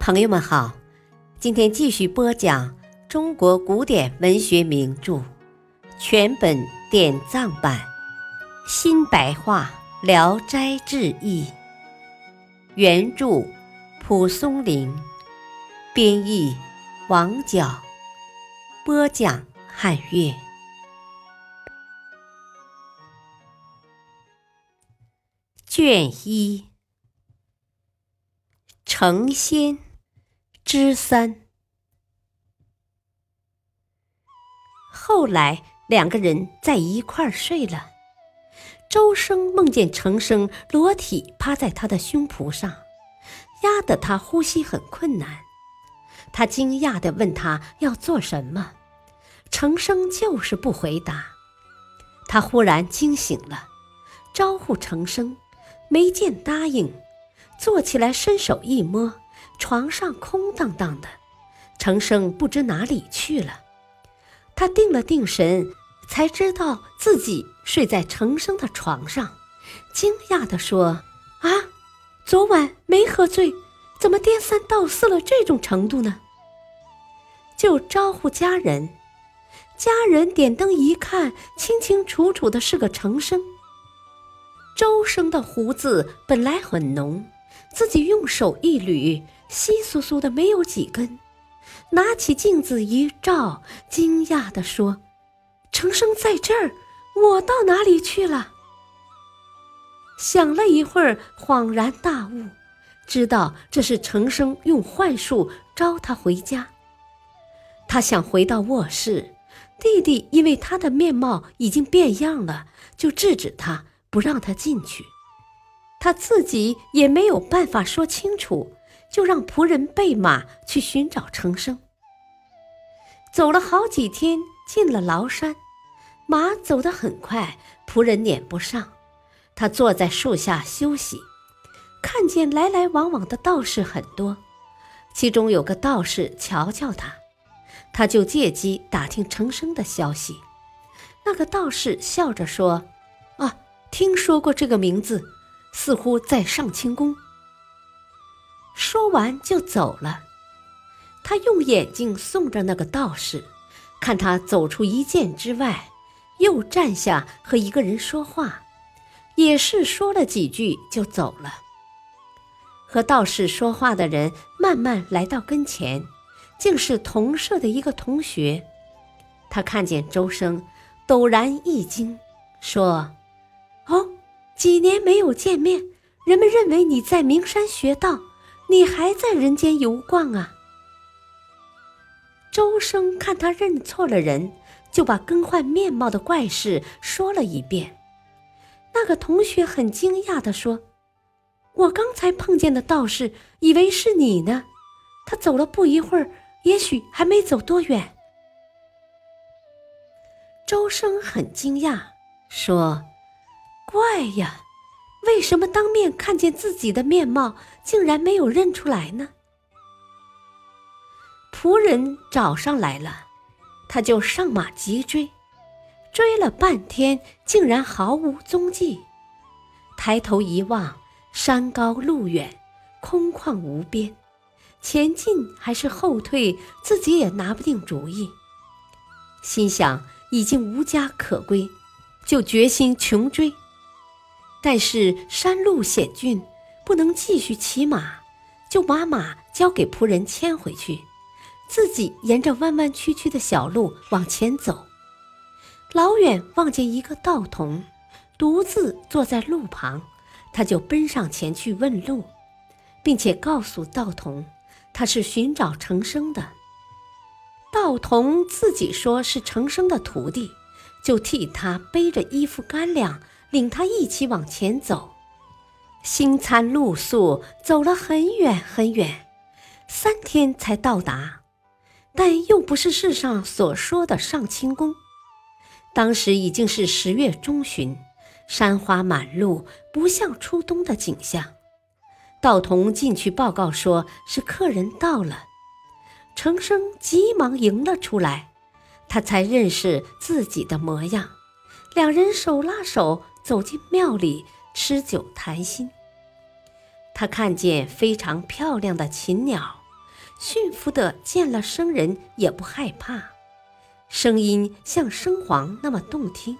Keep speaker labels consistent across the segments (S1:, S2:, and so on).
S1: 朋友们好，今天继续播讲中国古典文学名著全本典藏版新白话《聊斋志异》，原著蒲松龄，编译王角，播讲汉乐。卷一，成仙之三。后来两个人在一块儿睡了。周生梦见程生裸体趴在他的胸脯上，压得他呼吸很困难。他惊讶地问他要做什么，程生就是不回答。他忽然惊醒了，招呼程生。没见答应，坐起来，伸手一摸，床上空荡荡的，程生不知哪里去了。他定了定神，才知道自己睡在程生的床上，惊讶地说：“啊，昨晚没喝醉，怎么颠三倒四了这种程度呢？”就招呼家人，家人点灯一看，清清楚楚的是个程生。周生的胡子本来很浓，自己用手一捋，稀疏疏的没有几根。拿起镜子一照，惊讶地说：“程生在这儿，我到哪里去了？”想了一会儿，恍然大悟，知道这是程生用幻术招他回家。他想回到卧室，弟弟因为他的面貌已经变样了，就制止他。不让他进去，他自己也没有办法说清楚，就让仆人备马去寻找程生。走了好几天，进了崂山，马走得很快，仆人撵不上。他坐在树下休息，看见来来往往的道士很多，其中有个道士瞧瞧他，他就借机打听程生的消息。那个道士笑着说：“啊。”听说过这个名字，似乎在上清宫。说完就走了。他用眼睛送着那个道士，看他走出一箭之外，又站下和一个人说话，也是说了几句就走了。和道士说话的人慢慢来到跟前，竟是同舍的一个同学。他看见周生，陡然一惊，说。哦，几年没有见面，人们认为你在名山学道，你还在人间游逛啊？周生看他认错了人，就把更换面貌的怪事说了一遍。那个同学很惊讶地说：“我刚才碰见的道士，以为是你呢。他走了不一会儿，也许还没走多远。”周生很惊讶，说。怪呀，为什么当面看见自己的面貌，竟然没有认出来呢？仆人找上来了，他就上马急追，追了半天，竟然毫无踪迹。抬头一望，山高路远，空旷无边，前进还是后退，自己也拿不定主意。心想已经无家可归，就决心穷追。但是山路险峻，不能继续骑马，就把马交给仆人牵回去，自己沿着弯弯曲曲的小路往前走。老远望见一个道童，独自坐在路旁，他就奔上前去问路，并且告诉道童，他是寻找程生的。道童自己说是程生的徒弟，就替他背着衣服干粮。领他一起往前走，星餐露宿，走了很远很远，三天才到达，但又不是世上所说的上清宫。当时已经是十月中旬，山花满路，不像初冬的景象。道童进去报告，说是客人到了。程生急忙迎了出来，他才认识自己的模样，两人手拉手。走进庙里吃酒谈心，他看见非常漂亮的禽鸟，驯服的见了生人也不害怕，声音像声簧那么动听，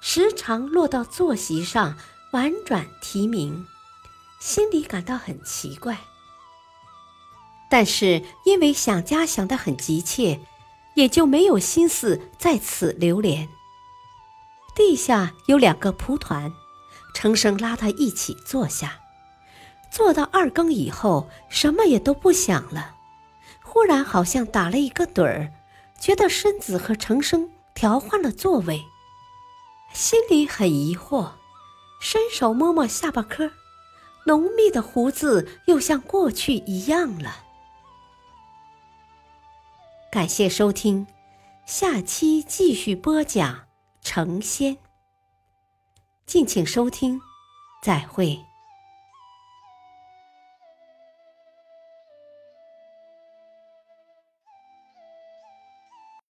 S1: 时常落到坐席上婉转啼鸣，心里感到很奇怪。但是因为想家想得很急切，也就没有心思在此流连。地下有两个蒲团，程生拉他一起坐下。坐到二更以后，什么也都不想了。忽然好像打了一个盹儿，觉得身子和程生调换了座位，心里很疑惑，伸手摸摸下巴颏，浓密的胡子又像过去一样了。感谢收听，下期继续播讲成仙。敬请收听，再会。